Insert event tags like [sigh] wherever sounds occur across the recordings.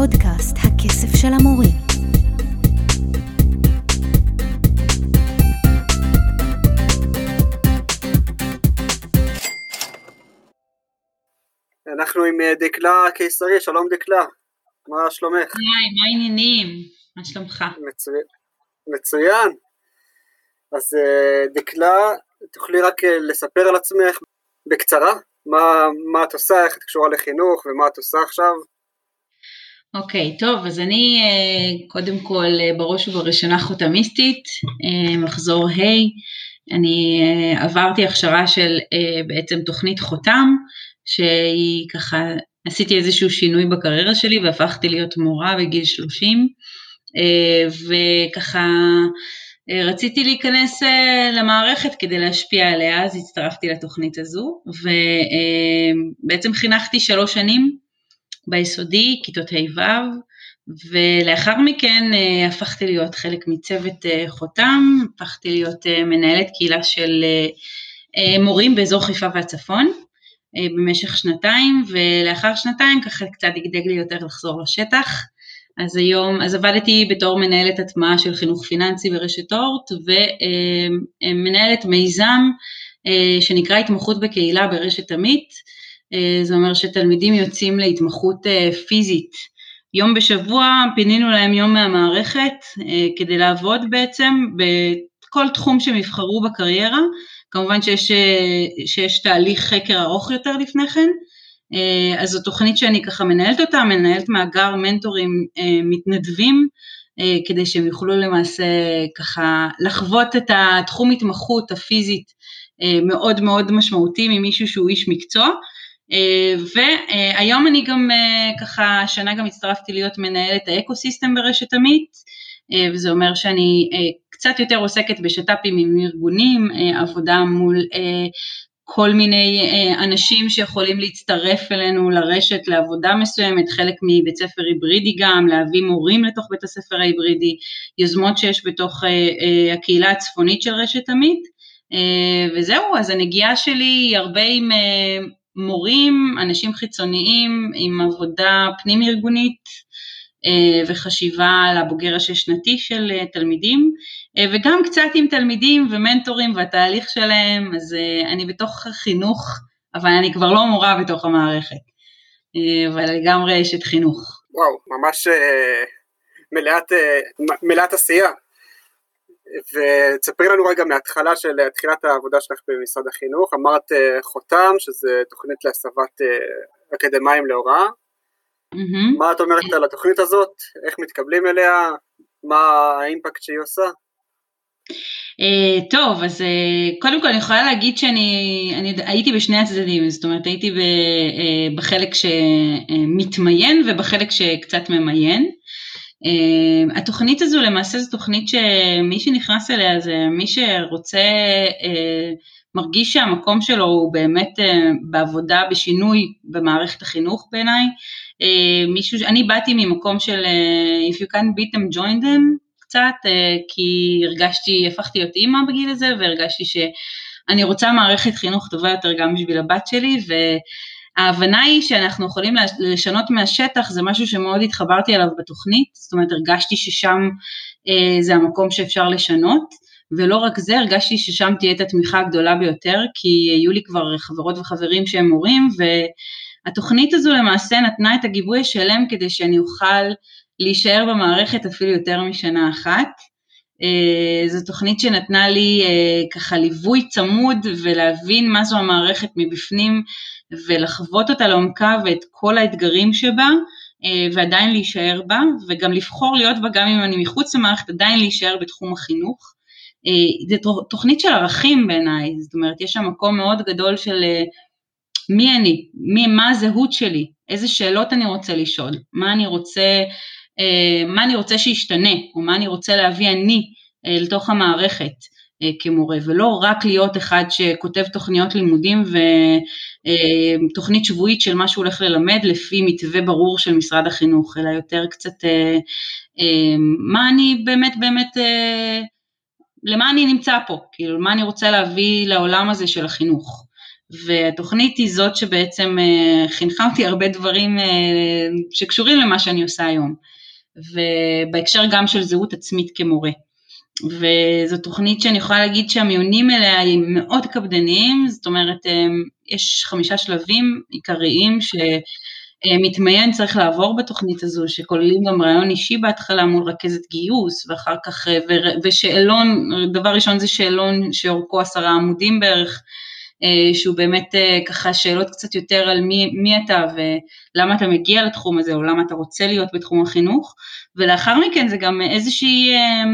פודקאסט הכסף של המורים. אנחנו עם אה, דקלה קיסרי, שלום דקלה, מה שלומך? היי, מה העניינים? מה שלומך? מצוין. מצוין. אז אה, דקלה, תוכלי רק אה, לספר על עצמך בקצרה? מה, מה את עושה, איך את קשורה לחינוך ומה את עושה עכשיו? אוקיי, okay, טוב, אז אני קודם כל בראש ובראשונה חותמיסטית, מחזור ה', אני עברתי הכשרה של בעצם תוכנית חותם, שהיא ככה, עשיתי איזשהו שינוי בקריירה שלי והפכתי להיות מורה בגיל 30, אה, וככה אה, רציתי להיכנס אה, למערכת כדי להשפיע עליה, אז הצטרפתי לתוכנית הזו, ובעצם חינכתי שלוש שנים ביסודי, כיתות ה'-ו', ולאחר מכן הפכתי להיות חלק מצוות חותם, הפכתי להיות מנהלת קהילה של מורים באזור חיפה והצפון, אה, במשך שנתיים, ולאחר שנתיים ככה קצת דגדג לי יותר לחזור לשטח. אז היום, אז עבדתי בתור מנהלת הטמעה של חינוך פיננסי ברשת אורט, ומנהלת מיזם שנקרא התמחות בקהילה ברשת עמית. אה, זה אומר שתלמידים יוצאים להתמחות פיזית. יום בשבוע פינינו להם יום מהמערכת כדי לעבוד בעצם בכל תחום שהם יבחרו בקריירה, כמובן שיש, אה, שיש תהליך חקר ארוך יותר לפני כן, אה, אז זו תוכנית שאני ככה מנהלת אותה, מנהלת מאגר מנטורים אה, מתנדבים, כדי שהם יוכלו למעשה ככה לחוות את התחום התמחות הפיזית מאוד מאוד משמעותי ממישהו שהוא איש מקצוע. והיום אני גם ככה, השנה גם הצטרפתי להיות מנהלת האקו סיסטם ברשת עמית, וזה אומר שאני קצת יותר עוסקת בשת"פים עם ארגונים, אה, עבודה מול אה, כל מיני אה, אנשים שיכולים להצטרף אלינו לרשת לעבודה מסוימת, חלק מבית ספר היברידי גם, להביא מורים לתוך בית הספר ההיברידי, יוזמות שיש בתוך הקהילה הצפונית של רשת עמית, וזהו, אז הנגיעה שלי היא הרבה עם מורים, אנשים חיצוניים, עם עבודה פנים ארגונית וחשיבה על הבוגר השש-שנתי של תלמידים. אה, וגם קצת עם תלמידים ומנטורים והתהליך שלהם, אז אה, אני בתוך החינוך, אבל אני כבר לא מורה בתוך המערכת, אה, אבל לגמרי אשת חינוך. וואו, ממש מלאת, מלאת עשייה. ותספרי לנו רגע מההתחלה של תחילת העבודה שלך במשרד החינוך, אמרת חותם, שזה תוכנית להסבת אקדמאים להוראה. Mm-hmm. מה את אומרת על התוכנית הזאת? איך מתקבלים אליה? מה האימפקט שהיא עושה? Uh, טוב, אז uh, קודם כל אני יכולה להגיד שאני אני, הייתי בשני הצדדים, זאת אומרת הייתי ב, uh, בחלק שמתמיין ובחלק שקצת ממיין. Uh, התוכנית הזו למעשה זו תוכנית שמי שנכנס אליה זה מי שרוצה, uh, מרגיש שהמקום שלו הוא באמת uh, בעבודה, בשינוי במערכת החינוך בעיניי. Uh, מישהו, אני באתי ממקום של If you can beat them, join them. קצת, אה, כי הרגשתי, הפכתי להיות אימא בגיל הזה, והרגשתי שאני רוצה מערכת חינוך טובה יותר גם בשביל הבת שלי, וההבנה היא שאנחנו יכולים לשנות מהשטח, זה משהו שמאוד התחברתי אליו בתוכנית, זאת אומרת הרגשתי ששם אה, זה המקום שאפשר לשנות. ולא רק זה, הרגשתי ששם תהיה את התמיכה הגדולה ביותר, כי היו לי כבר חברות וחברים שהם מורים, והתוכנית הזו למעשה נתנה את הגיבוי השלם כדי שאני אוכל להישאר במערכת אפילו יותר משנה אחת. אה, זו תוכנית שנתנה לי אה, ככה ליווי צמוד ולהבין מה זו המערכת מבפנים ולחוות אותה לעומקה ואת כל האתגרים שבה אה, ועדיין להישאר בה וגם לבחור להיות בה גם אם אני מחוץ למערכת עדיין להישאר בתחום החינוך. זו תוכנית של ערכים בעיניי, זאת אומרת יש שם מקום מאוד גדול של מי אני, מי, מה הזהות שלי, איזה שאלות אני רוצה לשאול, מה אני רוצה מה אני רוצה שישתנה, או מה אני רוצה להביא אני לתוך המערכת אה, כמורה, ולא רק להיות אחד שכותב תוכניות לימודים ותוכנית שבועית של מה שהוא הולך ללמד לפי מתווה ברור של משרד החינוך, אלא יותר קצת מה אני באמת באמת, למה אני נמצא פה, כאילו מה אני רוצה להביא לעולם הזה של החינוך. והתוכנית היא זאת שבעצם חינכה אותי הרבה דברים שקשורים למה שאני עושה היום, ובהקשר גם של זהות עצמית כמורה. וזו תוכנית שאני יכולה להגיד שהמיונים אליה הם מאוד קפדניים, זאת אומרת יש חמישה שלבים עיקריים שמתמיין צריך לעבור בתוכנית הזו, שכוללים גם רעיון אישי בהתחלה מול רכזת גיוס, ואחר כך, ושאלון, דבר ראשון זה שאלון שאורכו עשרה עמודים בערך, שהוא באמת ככה שאלות קצת יותר על מי, מי אתה ולמה אתה מגיע לתחום הזה, או למה אתה רוצה להיות בתחום החינוך, ולאחר מכן זה גם איזושהי אה,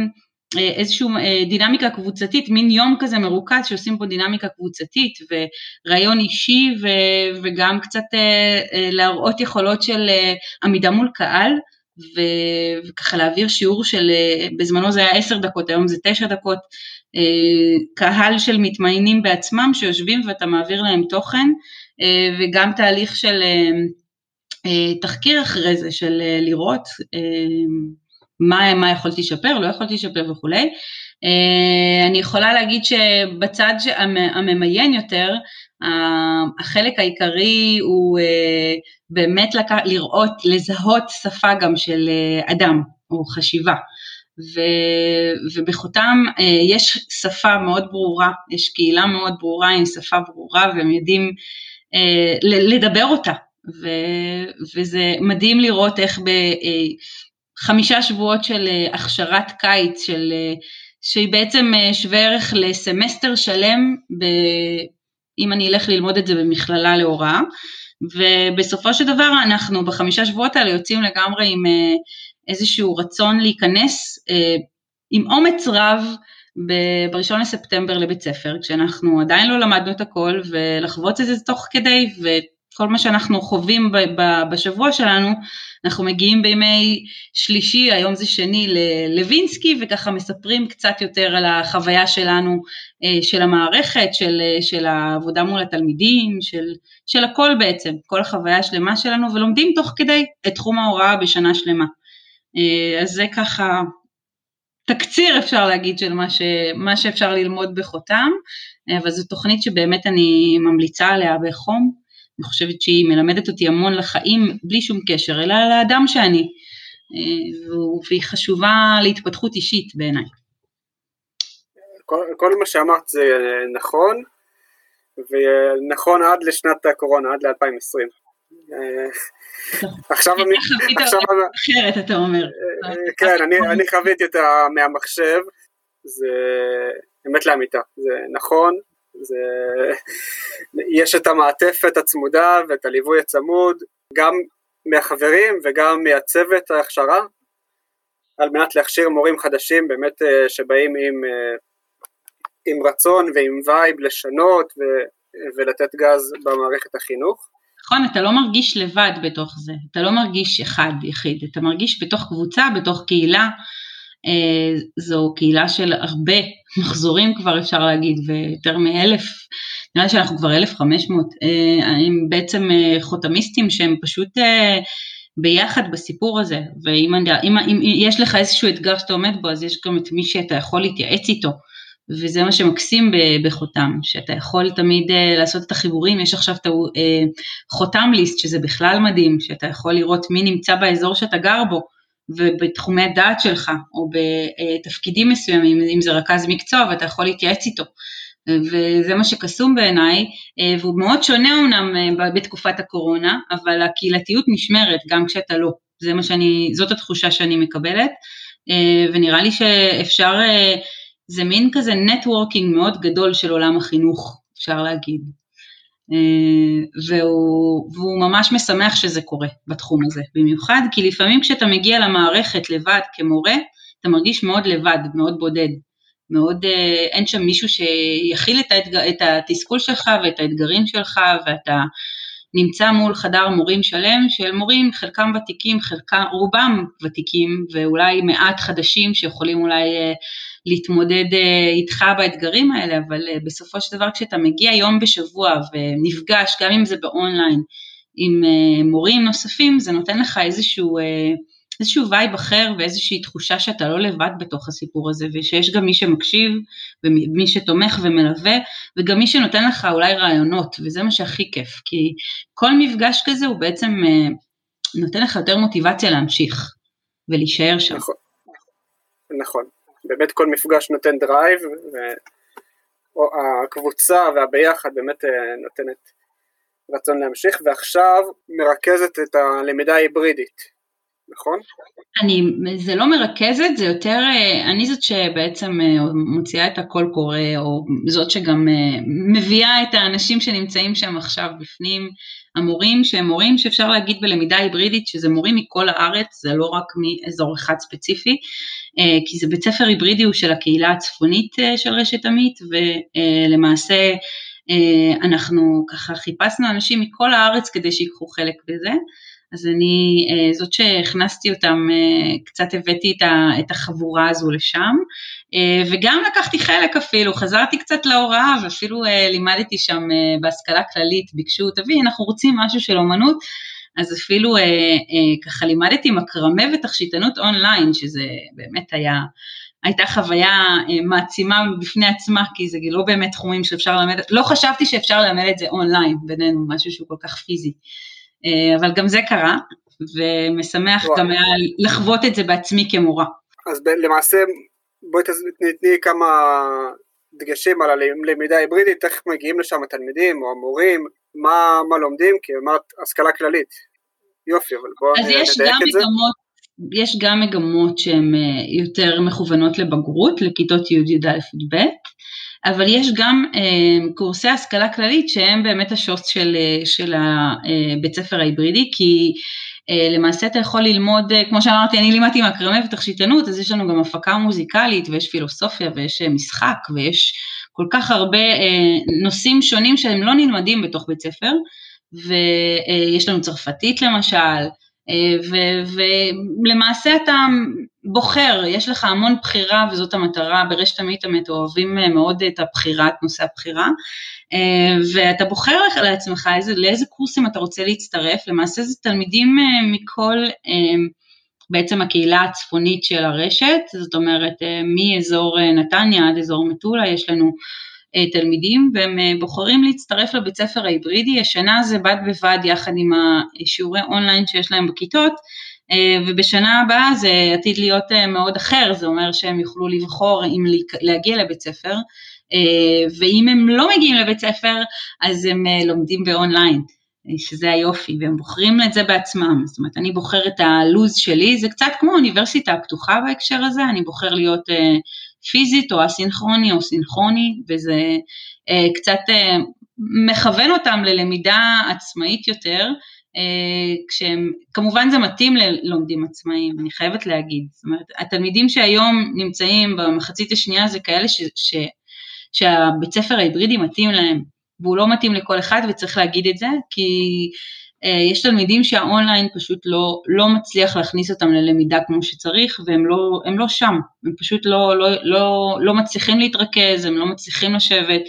איזושהי אה, דינמיקה קבוצתית, מין יום כזה מרוכז שעושים פה דינמיקה קבוצתית ורעיון אישי ו, וגם קצת אה, להראות יכולות של עמידה מול קהל ו, וככה להעביר שיעור של, בזמנו זה היה עשר דקות, היום זה תשע דקות, קהל של מתמיינים בעצמם שיושבים ואתה מעביר להם תוכן וגם תהליך של תחקיר אחרי זה, של לראות מה, מה יכולתי לשפר, לא יכולתי לשפר וכולי. אה, אני יכולה להגיד שבצד הממיין יותר, החלק העיקרי הוא אה, באמת לראות, לזהות שפה גם של אה, אדם או חשיבה. ו, ובחותם יש שפה מאוד ברורה, יש קהילה מאוד ברורה עם שפה ברורה והם יודעים לדבר אותה. ו, וזה מדהים לראות איך ב, חמישה שבועות של אה, הכשרת קיץ, של, אה, שהיא בעצם אה, שווה ערך לסמסטר שלם, ב, אם אני אלך ללמוד את זה במכללה להוראה, ובסופו של דבר אנחנו בחמישה שבועות האלה יוצאים לגמרי עם איזשהו רצון להיכנס עם אומץ רב ב-1 לספטמבר לבית ספר, כשאנחנו עדיין לא למדנו את הכל, ולחוות את זה תוך כדי, וכל מה שאנחנו חווים בשבוע שלנו, אנחנו מגיעים בימי שלישי, היום זה שני ללווינסקי, וככה מספרים קצת יותר על החוויה שלנו, אה, של המערכת, של, אה, של העבודה מול התלמידים, של, של הכל בעצם, כל החוויה השלמה שלנו, ולומדים תוך כדי את תחום ההוראה בשנה שלמה. אה, אז זה ככה תקציר אפשר להגיד של מה, ש, מה שאפשר ללמוד בחותם, אבל זו תוכנית שבאמת אני ממליצה עליה בחום. אני חושבת שהיא מלמדת אותי המון לחיים בלי שום קשר, אלא לאדם שאני, אה, והיא חשובה להתפתחות אישית בעיניי. כל, כל מה שאמרת זה נכון, ונכון עד לשנת הקורונה, עד ל-2020. אה, עכשיו אני... עכשיו אחרת אתה אומר. אה, כן, אני חוויתי אותה מהמחשב, זה אמת לאמיתה, זה נכון, זה... יש את המעטפת הצמודה ואת הליווי הצמוד, גם מהחברים וגם מהצוות ההכשרה, על מנת להכשיר מורים חדשים באמת אה, שבאים עם, אה, עם רצון ועם וייב לשנות ו, ולתת גז במערכת החינוך. נכון, אתה לא מרגיש לבד בתוך זה, אתה לא מרגיש אחד יחיד, אתה מרגיש בתוך קבוצה, בתוך קהילה, זו קהילה של הרבה מחזורים כבר אפשר להגיד, ויותר מאלף, נראה לי שאנחנו כבר 1,500, אה, הם בעצם אה, חותמיסטים שהם פשוט ביחד בסיפור הזה, ואם אם, אם, אם יש לך איזשהו אתגר שאתה עומד בו, אז יש גם את מי שאתה יכול להתייעץ איתו. וזה מה שמקסים בחותם, שאתה יכול תמיד לעשות את החיבורים, יש עכשיו את חותם ליסט שזה בכלל מדהים, שאתה יכול לראות מי נמצא באזור שאתה גר בו, ובתחומי הדעת שלך, או בתפקידים מסוימים, אם זה רכז מקצוע ואתה יכול להתייעץ איתו. וזה מה שקסום בעיניי, והוא מאוד שונה אומנם אה, בתקופת הקורונה, אבל הקהילתיות נשמרת גם כשאתה לא. זה מה שאני, זאת התחושה שאני מקבלת, אה, ונראה לי שאפשר, אה, זה מין כזה נטוורקינג מאוד גדול של עולם החינוך, אפשר להגיד. אה, והוא, והוא ממש משמח שזה קורה בתחום הזה, במיוחד כי לפעמים כשאתה מגיע למערכת לבד כמורה, אתה מרגיש מאוד לבד, מאוד בודד, מאוד, אה, אין שם מישהו שיכיל את, האתג, את התסכול שלך ואת האתגרים שלך ואתה נמצא מול חדר מורים שלם של מורים, חלקם ותיקים, חלקם, רובם ותיקים ואולי מעט חדשים שיכולים אולי אה, להתמודד אה, איתך באתגרים האלה, אבל אה, בסופו של דבר כשאתה מגיע יום בשבוע ונפגש, גם אם זה באונליין, עם מורים נוספים, זה נותן לך איזשהו איזשהו vibe אחר ואיזושהי תחושה שאתה לא לבד בתוך הסיפור הזה ושיש גם מי שמקשיב ומי שתומך ומלווה וגם מי שנותן לך אולי רעיונות וזה מה שהכי כיף כי כל מפגש כזה הוא בעצם אה, נותן לך יותר מוטיבציה להמשיך ולהישאר שם. נכון, נכון. באמת כל מפגש נותן drive והקבוצה והביחד באמת אה, נותנת רצון להמשיך ועכשיו מרכזת את הלמידה ההיברידית נכון? אני, זה לא מרכזת, זה יותר, אה, אני זאת שבעצם אה, מוציאה את הקול קורא, או זאת שגם אה, מביאה את האנשים שנמצאים שם עכשיו בפנים, המורים שהם מורים שאפשר להגיד בלמידה היברידית, שזה מורים מכל הארץ, זה לא רק מאזור אחד ספציפי, כי זה בית ספר היברידי הוא של הקהילה הצפונית של רשת עמית, ולמעשה אנחנו ככה חיפשנו אנשים מכל הארץ כדי שיקחו חלק בזה. אז אני אה, זאת שהכנסתי אותם, אה, קצת הבאתי את החבורה הזו לשם, אה, וגם לקחתי חלק אפילו, חזרתי קצת להוראה ואפילו לימדתי שם בהשכלה כללית, ביקשו, תביא, אנחנו רוצים משהו של אומנות, אז אפילו ככה לימדתי מקרמה ותכשיטנות אונליין, שזה באמת היה... הייתה חוויה מעצימה בפני עצמה, כי זה לא באמת תחומים שאפשר ללמד, לא חשבתי שאפשר ללמד את זה אונליין בינינו, משהו שהוא כל כך פיזי. אה, אבל גם זה קרה, ומשמח וואו. גם היה לחוות את זה בעצמי כמורה. אז למעשה בואי תתני כמה דגשים על הלמידה ההיברידית, איך מגיעים לשם התלמידים או המורים, מה, מה לומדים, כי אמרת השכלה כללית. יופי, אבל בואו נדייק את זה. מגמות, יש גם מגמות שהן אה, יותר מכוונות לבגרות, לכיתות י', י"א, י"ב, אבל יש גם אה, קורסי השכלה כללית שהם באמת השוס של, אה, של הבית אה, ספר ההיברידי, כי למעשה אתה יכול ללמוד, כמו שאמרתי, אני לימדתי מקרמה ותכשיטנות, אז יש לנו גם הפקה מוזיקלית ויש פילוסופיה ויש משחק ויש כל כך הרבה נושאים שונים שהם לא נלמדים בתוך בית ספר, ויש לנו צרפתית למשל, ולמעשה אתה בוחר, יש לך המון בחירה וזאת המטרה, ברשת עמית אמת אוהבים מאוד את הבחירה, את נושא הבחירה, ואתה בוחר לעצמך איזה, לאיזה קורסים אתה רוצה להצטרף, למעשה זה תלמידים מכל בעצם הקהילה הצפונית של הרשת, זאת אומרת מאזור נתניה עד אזור מטולה יש לנו אה, תלמידים והם אה, בוחרים להצטרף לבית ספר ההיברידי, השנה זה בד בבד יחד עם השיעורי אונליין שיש להם בכיתות אה, ובשנה הבאה זה עתיד להיות מאוד אחר, זה אומר שהם יוכלו לבחור אם להגיע לבית ספר ואם הם לא מגיעים לבית ספר אז הם לומדים באונליין. שזה היופי, והם בוחרים את זה בעצמם, זאת אומרת אני בוחר את הלו"ז שלי, זה קצת כמו אוניברסיטה הפתוחה בהקשר הזה, אני בוחר להיות פיזית או אסינכרוני או סינכרוני, וזה אה, קצת אה, מכוון אותם ללמידה עצמאית יותר, אה, כשהם, כמובן זה מתאים ללומדים עצמאיים, אני חייבת להגיד, זאת אומרת, התלמידים שהיום נמצאים במחצית השנייה זה כאלה ש, ש, שהבית ספר ההיברידי מתאים להם, והוא לא מתאים לכל אחד וצריך להגיד את זה, כי יש תלמידים שהאונליין פשוט לא, לא מצליח להכניס אותם ללמידה כמו שצריך והם לא, לא שם, הם פשוט לא, לא, לא, לא מצליחים להתרכז, הם לא מצליחים לשבת,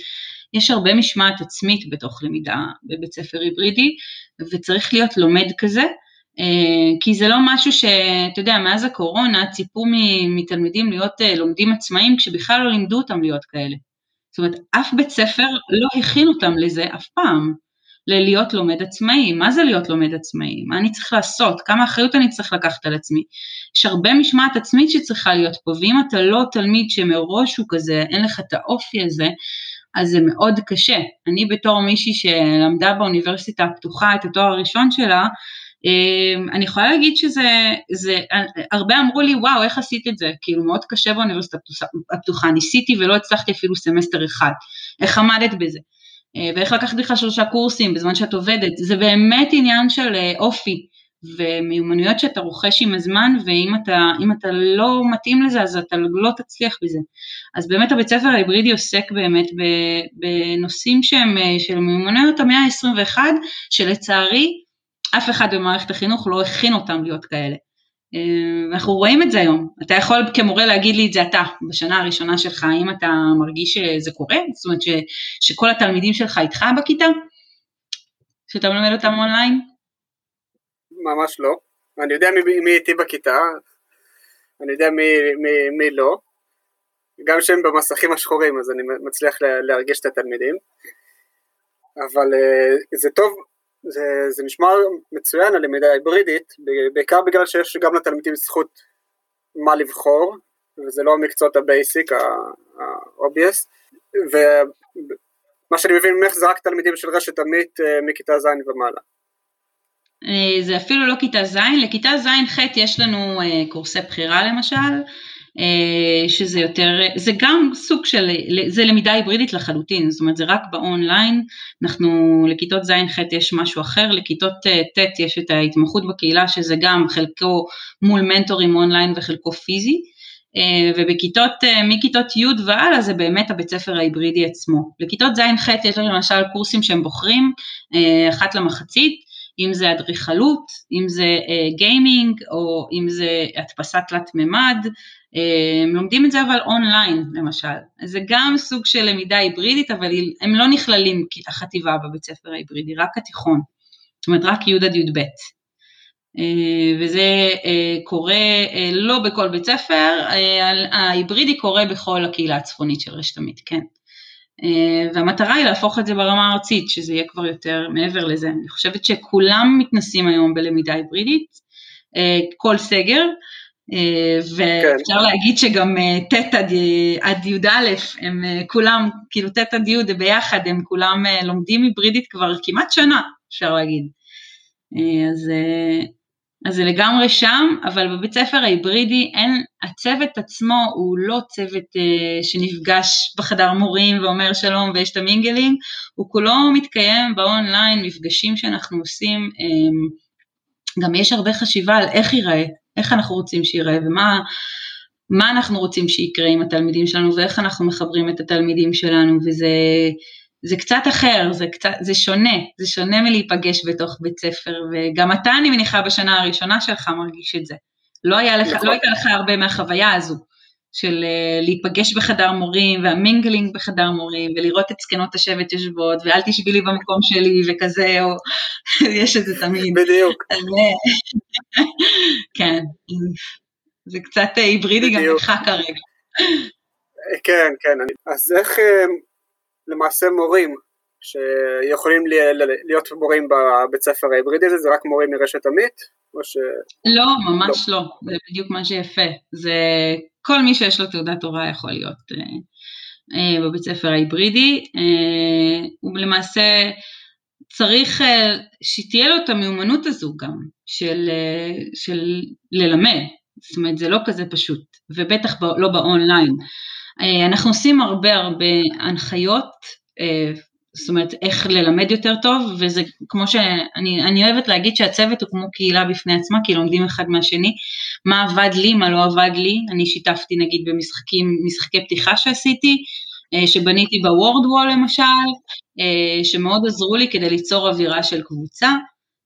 יש הרבה משמעת עצמית בתוך למידה בבית ספר היברידי וצריך להיות לומד כזה, אה, כי זה לא משהו שאתה יודע, מאז הקורונה ציפו מתלמידים להיות אה, לומדים עצמאיים כשבכלל לא לימדו אותם להיות כאלה. זאת אומרת, אף בית ספר לא הכין אותם לזה אף פעם. ללהיות לומד עצמאי. מה זה להיות לומד עצמאי? מה אני צריך לעשות? כמה אחריות אני צריך לקחת על עצמי? יש הרבה משמעת עצמית שצריכה להיות פה, ואם אתה לא תלמיד שמראש הוא כזה, אין לך את האופי הזה, אז זה מאוד קשה. אני בתור מישהי שלמדה באוניברסיטה הפתוחה את התואר הראשון שלה, אמ, אני יכולה להגיד שזה, זה, הרבה אמרו לי וואו איך עשית את זה, כאילו מאוד קשה באוניברסיטה הפתוחה, ניסיתי ולא הצלחתי אפילו סמסטר אחד, איך עמדת בזה? אה, ואיך לקחת לך שלושה קורסים בזמן שאת עובדת, זה באמת עניין של אה, אופי ומיומנויות שאתה רוכש עם הזמן ואם אתה, אתה לא מתאים לזה אז אתה לא תצליח בזה. אז באמת הבית ספר ההיברידי עוסק באמת בנושאים שהם אה, של מיומנויות המאה ה-21 שלצערי אף אחד במערכת החינוך לא הכין אותם להיות כאלה. אה, אנחנו רואים את זה היום. אתה יכול כמורה להגיד לי את זה אתה, בשנה הראשונה שלך, האם אתה מרגיש שזה קורה? זאת אומרת ש, שכל התלמידים שלך איתך בכיתה? שאתה מלמד אותם אונליין? ממש לא. אני יודע מי, מי איתי בכיתה, אני יודע מי, מי, מי לא, גם שהם במסכים השחורים אז אני מצליח להרגיש את התלמידים, אבל זה טוב, זה, זה נשמע מצוין הלמידה ההיברידית, בעיקר בגלל שיש גם לתלמידים זכות מה לבחור, וזה לא המקצועות ה basic, ה-obvious, ומה שאני מבין ממך זה רק תלמידים של רשת עמית אה, מכיתה ז' ומעלה. אה, זה אפילו לא כיתה ז', לכיתה ז'-ח' יש לנו אה, קורסי בחירה למשל, שזה יותר, זה גם סוג של, זה למידה היברידית לחלוטין, זאת אומרת זה רק באונליין, אנחנו לכיתות ז'-ח' יש משהו אחר, לכיתות ט' יש את ההתמחות בקהילה שזה גם חלקו מול מנטורים אונליין וחלקו פיזי, אה, ובכיתות, אה, מכיתות י' והלאה זה באמת הבית ספר ההיברידי עצמו. לכיתות ז'-ח' יש לנו למשל קורסים שהם בוחרים, אה, אחת למחצית, אם זה אדריכלות, אם זה גיימינג או אם זה הדפסת תלת מימד, הם לומדים את זה אבל אונליין למשל, זה גם סוג של למידה היברידית אבל הם לא נכללים החטיבה בבית ספר ההיברידי, רק התיכון, זאת אומרת רק י' עד י"ב. אה, וזה אה, קורה אה, לא בכל בית ספר, ההיברידי קורה בכל הקהילה הצפונית של רשת עמית, כן. והמטרה היא להפוך את זה ברמה הארצית, שזה יהיה כבר יותר מעבר לזה. אני חושבת שכולם מתנסים היום בלמידה היברידית, כל סגר, ואפשר כן. להגיד שגם ט' עד, עד י"א, הם כולם, כאילו ט' עד י' ביחד, הם כולם לומדים היברידית כבר כמעט שנה, אפשר להגיד. אז אז זה לגמרי שם, אבל בבית ספר ההיברידי אין, הצוות עצמו הוא לא צוות אה, שנפגש בחדר מורים ואומר שלום ויש את ה mingling, הוא כולו מתקיים באונליין, מפגשים שאנחנו עושים, אה, גם יש הרבה חשיבה על איך ייראה, איך אנחנו רוצים שייראה ומה מה אנחנו רוצים שיקרה עם התלמידים שלנו ואיך אנחנו מחברים את התלמידים שלנו וזה זה קצת אחר, זה, קצת, זה שונה, זה שונה מלהיפגש בתוך בית ספר, וגם אתה אני מניחה בשנה הראשונה שלך מרגיש את זה. לא, היה לך, נכון. לא הייתה לך הרבה מהחוויה הזו של uh, להיפגש בחדר מורים והמינגלינג בחדר מורים ולראות את זקנות השבט יושבות ואל תשבי לי במקום שלי וכזה, או [laughs] יש את זה תמיד. בדיוק. אז, אה, [laughs] כן, זה קצת היברידי גם לך כרגע. כן, כן, אז איך אה, למעשה מורים שיכולים להיות מורים בבית ספר ההיברידי הזה, זה רק מורים מרשת עמית? או ש... לא, ממש לא. לא, זה בדיוק מה שיפה. זה כל מי שיש לו תעודת הוראה יכול להיות אה, אה, בבית ספר ההיברידי. אה, הוא למעשה צריך אה, שתהיה לו את המיומנות הזו גם, של, אה, של ללמד. זאת אומרת, זה לא כזה פשוט, ובטח לא באונליין. אה, אנחנו עושים הרבה הרבה הנחיות, אה, זאת אומרת איך ללמד יותר טוב, וזה כמו שאני אוהבת להגיד שהצוות הוא כמו קהילה בפני עצמה, כי לומדים אחד מהשני, מה עבד לי, מה לא עבד לי, אני שיתפתי נגיד במשחקים, משחקי פתיחה שעשיתי, אה, שבניתי בוורד וול למשל, שמאוד עזרו לי כדי ליצור אווירה של קבוצה.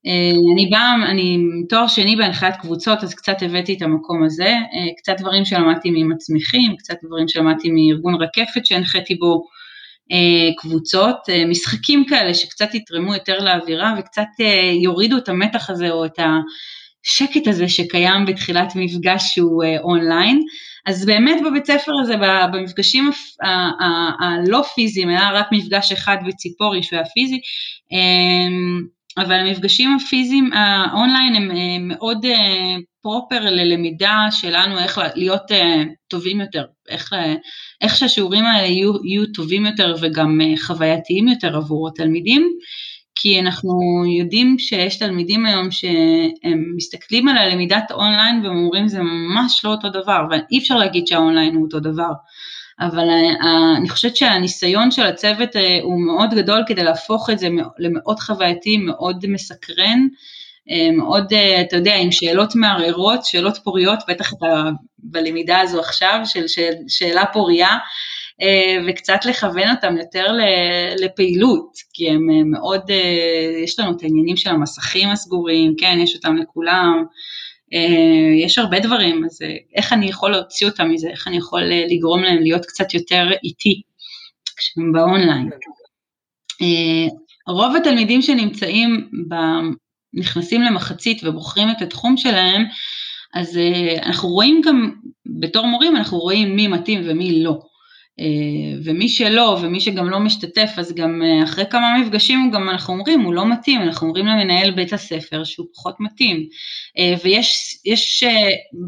אה, אני באה, אני עם תואר שני בהנחיית קבוצות, אז קצת הבאתי את המקום הזה, אה, קצת דברים שלמדתי ממצמיחים, קצת דברים שלמדתי מארגון רקפת שהנחיתי בו. אה, קבוצות, משחקים כאלה שקצת יתרמו יותר לאווירה וקצת יורידו את המתח הזה או את השקט הזה שקיים בתחילת מפגש שהוא אונליין. אז באמת בבית ספר הזה, במפגשים הלא פיזיים, היה רק מפגש אחד בציפורי שהוא היה פיזי, אבל המפגשים הפיזיים האונליין הם אה, מאוד proper אה, ללמידה שלנו איך להיות אה, טובים יותר, איך, איך שהשיעורים האלה יהיו, יהיו טובים יותר וגם חווייתיים יותר עבור התלמידים, כי אנחנו יודעים שיש תלמידים היום שהם מסתכלים על הלמידת אונליין והם אומרים זה ממש לא אותו דבר, ואי אפשר להגיד שהאונליין הוא אותו דבר. אבל אה, אני חושבת שהניסיון של הצוות אה, הוא מאוד גדול כדי להפוך את זה למאוד חווייתי, מאוד מסקרן, אה, מאוד, אתה יודע, עם שאלות מערערות, שאלות פוריות, בטח בלמידה הזו עכשיו, של שאלה פוריה, וקצת לכוון אותם יותר לפעילות, כי הם מאוד, יש לנו את העניינים של המסכים הסגורים, כן, יש אותם לכולם, אה, יש הרבה דברים, אז אה, איך אני יכול להוציא אותם מזה, איך אני יכול אה, לגרום להם להיות קצת יותר איטי כשהם באונליין. רוב התלמידים שנמצאים נכנסים למחצית ובוחרים את התחום שלהם, אז אנחנו רואים גם, בתור מורים אנחנו רואים מי מתאים ומי לא. אה, ומי שלא ומי שגם לא משתתף אז גם אה, אחרי כמה מפגשים גם אנחנו אומרים הוא לא מתאים, אנחנו אומרים למנהל בית הספר שהוא פחות מתאים. אה, ויש יש,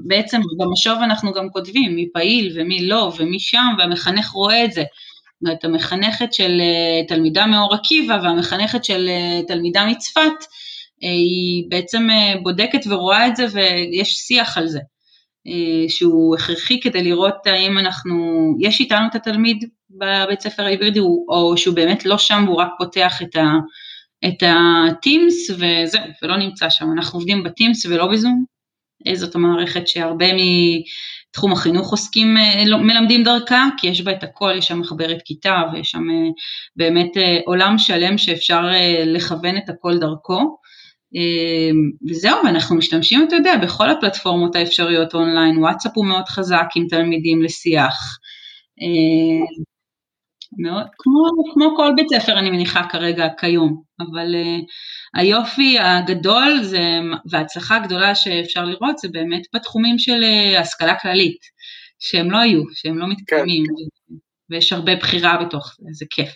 בעצם במשוב אנחנו גם כותבים מי פעיל ומי לא ומי שם והמחנך רואה את זה. זאת המחנכת של תלמידה מאור עקיבא והמחנכת של תלמידה מצפת היא בעצם בודקת ורואה את זה ויש שיח על זה שהוא הכרחי כדי לראות האם אנחנו, יש איתנו את התלמיד בבית ספר ההיברידי או שהוא באמת לא שם והוא רק פותח את, ה, את הטימס וזהו, ולא נמצא שם. אנחנו עובדים בטימס ולא בזום. אה, זאת המערכת שהרבה מתחום החינוך עוסקים, אה, לא, מלמדים דרכה, כי יש בה את הכל, יש שם מחברת כיתה ויש שם באמת עולם שלם שאפשר לכוון את הכל דרכו. אמ, וזהו, ואנחנו משתמשים, אתה יודע, בכל הפלטפורמות האפשריות אונליין, וואטסאפ הוא מאוד חזק עם תלמידים לשיח. אמ, מאוד, כמו, כמו כל בית ספר אני מניחה כרגע כיום, אבל uh, היופי הגדול זה, וההצלחה הגדולה שאפשר לראות זה באמת בתחומים של uh, השכלה כללית, שהם לא היו, שהם לא מתקיימים, כן. ויש הרבה בחירה בתוך זה, זה כיף.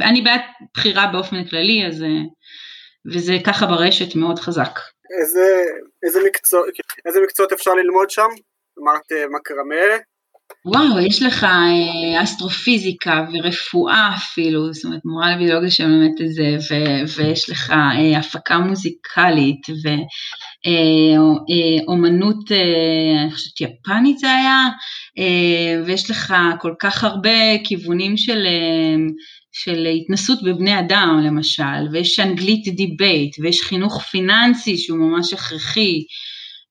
אני בעד בחירה באופן כללי, אז uh, וזה ככה ברשת מאוד חזק. איזה, איזה, מקצוע, איזה מקצועות אפשר ללמוד שם? אמרת אה, מקרמה. וואו, יש לך אה, אסטרופיזיקה ורפואה אפילו, זאת אומרת מורה לביולוגיה שמלמדת את זה, ו- ויש לך אה, הפקה מוזיקלית, ואומנות, אני חושבת יפנית זה היה, ויש לך כל כך הרבה כיוונים של של התנסות בבני אדם למשל, ויש אנגלית debate, ויש חינוך פיננסי שהוא ממש הכרחי,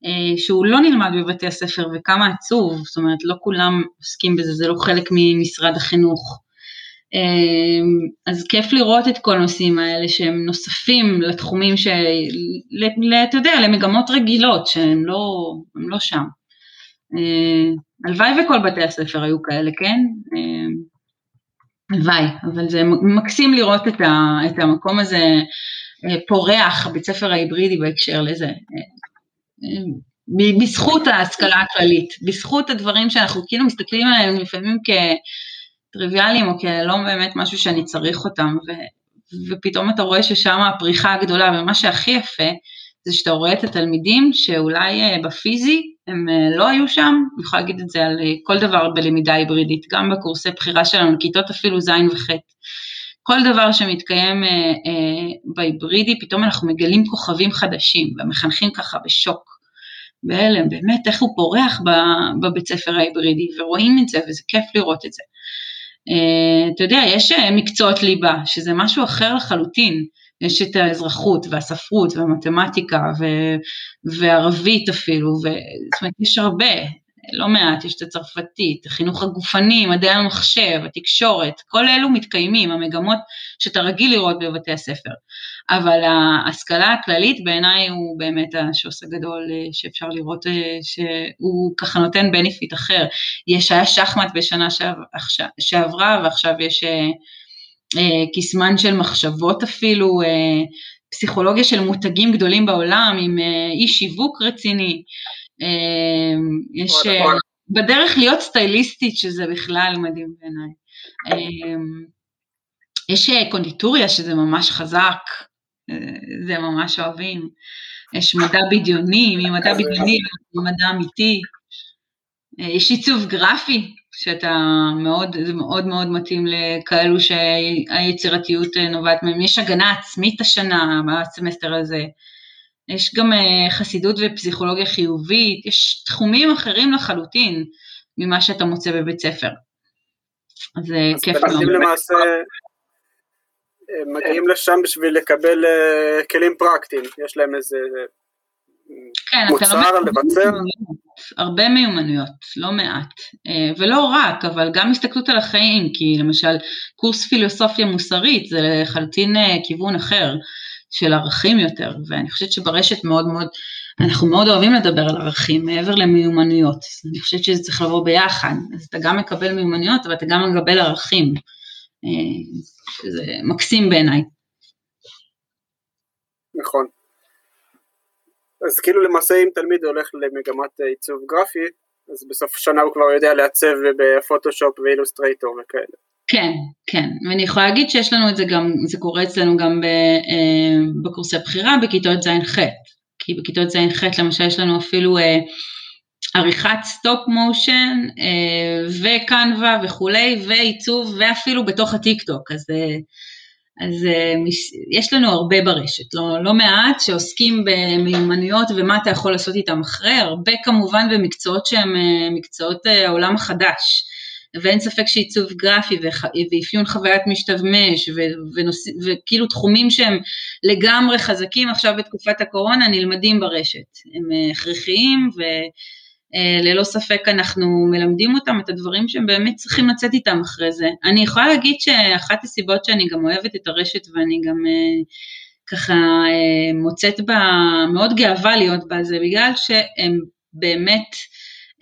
אה, שהוא לא נלמד בבתי הספר וכמה עצוב, זאת אומרת לא כולם עוסקים בזה, זה לא חלק ממשרד החינוך. אה, אז כיף לראות את כל הנושאים האלה שהם נוספים לתחומים, של, אתה יודע, למגמות רגילות שהם לא, לא שם. אה, הלוואי וכל בתי הספר היו כאלה, כן? הלוואי, אבל זה מקסים לראות את, ה, את המקום הזה אה, פורח, בית ספר ההיברידי בהקשר לזה. אה, אה, בזכות ההשכלה הכללית, בזכות הדברים שאנחנו כאילו מסתכלים עליהם לפעמים כטריוויאליים או כלא באמת משהו שאני צריך אותם, ו, ופתאום אתה רואה ששם הפריחה הגדולה, ומה שהכי יפה זה שאתה רואה את התלמידים שאולי בפיזי הם אה, לא היו שם, אני יכולה להגיד את זה על אה, כל דבר בלמידה היברידית, גם בקורסי בחירה שלנו, כיתות אפילו ז' וח'. כל דבר שמתקיים אה, אה, בהיברידי, פתאום אנחנו מגלים כוכבים חדשים, והמחנכים ככה בשוק, בהלם, באמת איך הוא פורח בבית ספר ההיברידי, ורואים את זה, וזה כיף לראות את זה. אה, אתה יודע, יש מקצועות ליבה, שזה משהו אחר לחלוטין. יש את האזרחות והספרות והמתמטיקה ו, וערבית אפילו, ו, זאת אומרת יש הרבה, לא מעט, יש את הצרפתית, החינוך הגופני, מדעי המחשב, התקשורת, כל אלו מתקיימים, המגמות שאתה רגיל לראות בבתי הספר. אבל ההשכלה הכללית בעיניי הוא באמת השוס הגדול אה, שאפשר לראות אה, שהוא ככה נותן בנפיט אחר. יש, היה שחמט בשנה שעברה ועכשיו יש אה, קסמן של מחשבות אפילו, אה, פסיכולוגיה של מותגים גדולים בעולם עם אה, אי שיווק רציני. אה, יש בדרך להיות סטייליסטית שזה בכלל מדהים בעיניי. יש קונדיטוריה שזה ממש חזק, זה ממש אוהבים. יש מדע בדיוני, ממדע בדיוני למדע אמיתי. יש עיצוב גרפי, שאתה מאוד, זה מאוד מאוד מתאים לכאלו שהיצירתיות נובעת מהם. יש הגנה עצמית השנה, בסמסטר הזה. יש גם אה, חסידות ופסיכולוגיה חיובית, יש תחומים אחרים לחלוטין ממה שאתה מוצא בבית ספר. אז אה, כיף מאוד. אז למעשה מגיעים לשם בשביל לקבל אה, כלים פרקטיים, יש להם איזה כן, מוצר לבצע? הרבה מיומנויות, לא מעט, אה, ולא רק, אבל גם הסתכלות על החיים, כי למשל קורס פילוסופיה מוסרית זה לחלוטין אה, כיוון אחר של ערכים יותר, ואני חושבת שברשת מאוד מאוד, אנחנו מאוד אוהבים לדבר על ערכים מעבר למיומנויות, אני חושבת שזה צריך לבוא ביחד, אז אתה גם מקבל מיומנויות אבל אתה גם מקבל ערכים, אה, שזה מקסים בעיניי. נכון. אז כאילו למעשה אם תלמיד הולך למגמת עיצוב גרפי, אז בסוף השנה הוא כבר יודע לעצב ב Photoshop ו Illustrator וכאלה. כן, כן, ואני יכולה להגיד שיש לנו את זה גם, זה קורה אצלנו גם אה, בקורסי הבחירה בכיתות ז'-ח', כי בכיתות ז'-ח' למשל יש לנו אפילו אה, עריכת stop motion אה, ו Canva וכולי, ועיצוב ואפילו בתוך הטיק טוק, אז, אה, אז אה, יש לנו הרבה ברשת, לא, לא מעט שעוסקים במיומנויות ומה אתה יכול לעשות איתם אחרי, הרבה כמובן במקצועות שהם אה, מקצועות אה, העולם החדש. ואין ספק שעיצוב גרפי ואפיון חוויית משתמש וכאילו תחומים שהם לגמרי חזקים עכשיו בתקופת הקורונה נלמדים ברשת, הם הכרחיים אה, ספק אנחנו מלמדים אותם את הדברים שהם באמת צריכים לצאת איתם אחרי זה. אני יכולה להגיד שאחת הסיבות שאני גם אוהבת את הרשת ואני גם אה, ככה מוצאת בה מאוד גאווה להיות בה זה בגלל שהם באמת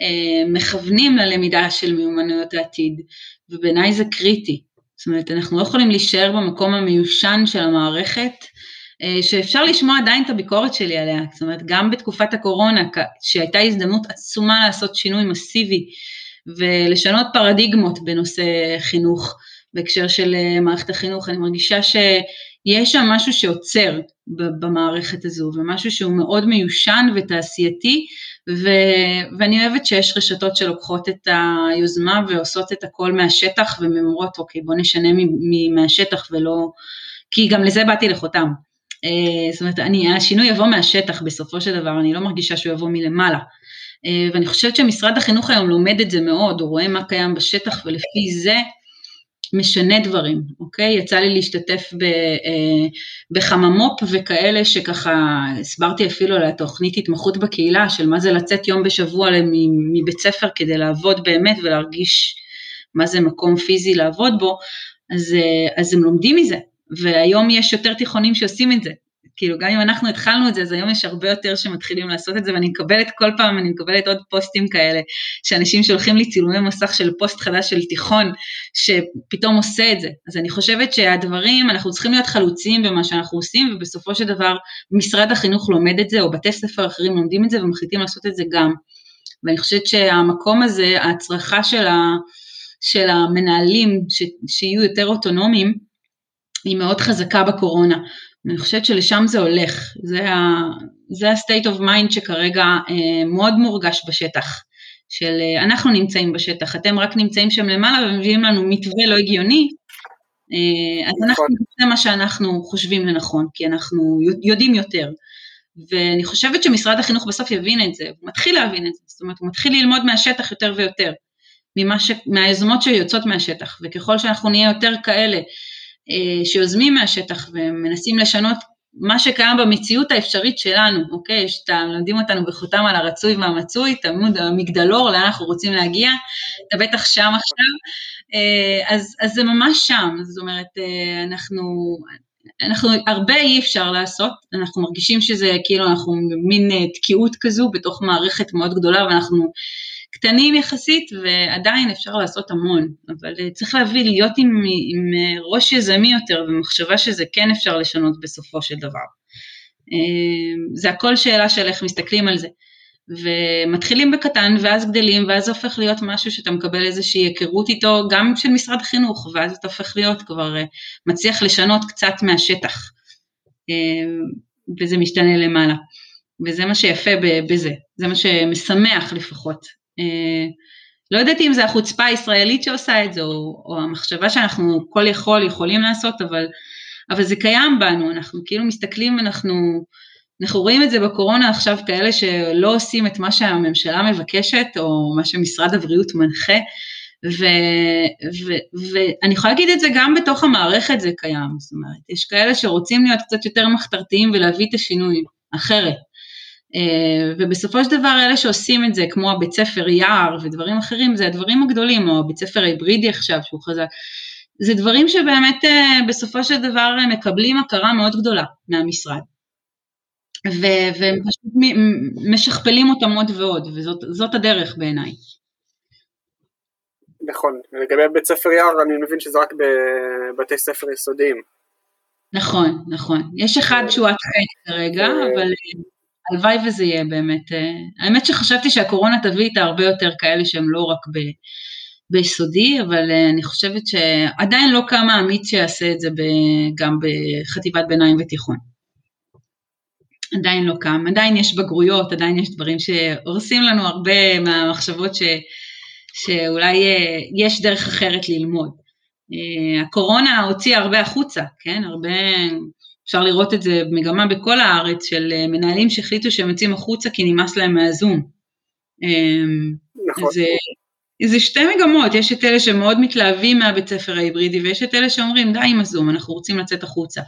אה, מכוונים ללמידה של מיומנויות העתיד, ובעיניי זה קריטי. זאת אומרת, אנחנו לא יכולים להישאר במקום המיושן של המערכת, אה, שאפשר לשמוע עדיין את הביקורת שלי עליה, זאת אומרת, גם בתקופת הקורונה, שהייתה הזדמנות עצומה לעשות שינוי מסיבי ולשנות פרדיגמות בנושא חינוך, בהקשר של אה, מערכת החינוך, אני מרגישה שיש שם משהו שעוצר במערכת הזו, ומשהו שהוא מאוד מיושן ותעשייתי, ו, ואני אוהבת שיש רשתות שלוקחות את היוזמה ועושות את הכל מהשטח ומאמרות אוקיי בוא נשנה מהשטח ולא, כי גם לזה באתי לחותם. אה, זאת אומרת, אני, השינוי יבוא מהשטח בסופו של דבר, אני לא מרגישה שהוא יבוא מלמעלה. אה, ואני חושבת שמשרד החינוך היום לומד את זה מאוד, הוא רואה מה קיים בשטח ולפי זה משנה דברים, אוקיי? יצא לי להשתתף ב, אה, בחממות וכאלה שככה הסברתי אפילו על התוכנית התמחות בקהילה של מה זה לצאת יום בשבוע מבית ספר כדי לעבוד באמת ולהרגיש מה זה מקום פיזי לעבוד בו, אז, אה, אז הם לומדים מזה, והיום יש יותר תיכונים שעושים את זה, כאילו גם אם אנחנו התחלנו את זה, אז היום יש הרבה יותר שמתחילים לעשות את זה, ואני מקבלת כל פעם, אני מקבלת עוד פוסטים כאלה, שאנשים שולחים לי צילומי מסך של פוסט חדש של תיכון, שפתאום עושה את זה. אז אני חושבת שהדברים, אנחנו צריכים להיות חלוצים במה שאנחנו עושים, ובסופו של דבר משרד החינוך לומד את זה, או בתי ספר אחרים לומדים את זה ומחליטים לעשות את זה גם. ואני חושבת שהמקום הזה, ההצרחה של, ה, של המנהלים, ש, שיהיו יותר אוטונומיים, היא מאוד חזקה בקורונה. אני חושבת שלשם זה הולך, זה ה-state of mind שכרגע אה, מאוד מורגש בשטח, של אה, אנחנו נמצאים בשטח, אתם רק נמצאים שם למעלה ומביאים לנו מתווה לא הגיוני, אה, אז אנחנו, נכון. זה מה שאנחנו חושבים לנכון, כי אנחנו יודעים יותר. ואני חושבת שמשרד החינוך בסוף יבין את זה, הוא מתחיל להבין את זה, זאת אומרת הוא מתחיל ללמוד מהשטח יותר ויותר, ש... מהיוזמות שיוצאות מהשטח, וככל שאנחנו נהיה יותר כאלה שיוזמים מהשטח ומנסים לשנות מה שקיים במציאות האפשרית שלנו, אוקיי? מלמדים אותנו בחותם על הרצוי והמצוי, תמיד המגדלור, לאן אנחנו רוצים להגיע, אתה בטח שם עכשיו, אה, אז, אז זה ממש שם, זאת אומרת, אה, אנחנו, אנחנו, הרבה אי אפשר לעשות, אנחנו מרגישים שזה כאילו אנחנו במין תקיעות כזו בתוך מערכת מאוד גדולה ואנחנו קטנים יחסית ועדיין אפשר לעשות המון, אבל אה, צריך להביא להיות עם, עם אה, ראש יזמי יותר ומחשבה שזה כן אפשר לשנות בסופו של דבר. אה, זה הכל שאלה של איך מסתכלים על זה. ומתחילים בקטן ואז גדלים ואז זה הופך להיות משהו שאתה מקבל איזושהי היכרות איתו גם של משרד החינוך ואז אתה הופך להיות כבר מצליח לשנות קצת מהשטח וזה משתנה למעלה וזה מה שיפה בזה, זה מה שמשמח לפחות לא יודעת אם זה החוצפה הישראלית שעושה את זה, או, או המחשבה שאנחנו כל יכול יכולים לעשות, אבל, אבל זה קיים בנו, אנחנו כאילו מסתכלים, אנחנו, אנחנו רואים את זה בקורונה עכשיו, כאלה שלא עושים את מה שהממשלה מבקשת, או מה שמשרד הבריאות מנחה, ואני יכולה להגיד את זה גם בתוך המערכת זה קיים, זאת אומרת, יש כאלה שרוצים להיות קצת יותר מחתרתיים ולהביא את השינוי אחרת. אה, ובסופו של דבר אלה שעושים את זה, כמו הבית ספר יער ודברים אחרים, זה הדברים הגדולים, או הבית ספר ההיברידי עכשיו שהוא חזק, זה דברים שבאמת אה, בסופו של דבר מקבלים הכרה מאוד גדולה מהמשרד. והם פשוט משכפלים אותם עוד ועוד, וזאת הדרך בעיניי. נכון, לגבי בית ספר יער אני מבין שזה רק בבתי ספר יסודיים. נכון, נכון. יש אחד שהוא עד ח' כרגע, אבל הלוואי וזה יהיה באמת. האמת שחשבתי שהקורונה תביא איתה הרבה יותר כאלה שהם לא רק ב... ביסודי, אבל אני חושבת שעדיין לא קמה אמיץ שיעשה את זה גם בחטיבת ביניים ותיכון. עדיין לא קם, עדיין יש בגרויות, עדיין יש דברים שהורסים לנו הרבה מהמחשבות ש, שאולי אה, יש דרך אחרת ללמוד. אה, הקורונה הוציאה הרבה החוצה, כן? הרבה, אפשר לראות את זה מגמה בכל הארץ של אה, מנהלים שהחליטו שהם יוצאים החוצה כי נמאס להם מהזום. נכון. זה, זה שתי מגמות, יש את אלה שמאוד מתלהבים מהבית ספר ההיברידי ויש את אלה שאומרים די עם הזום, אנחנו רוצים לצאת החוצה.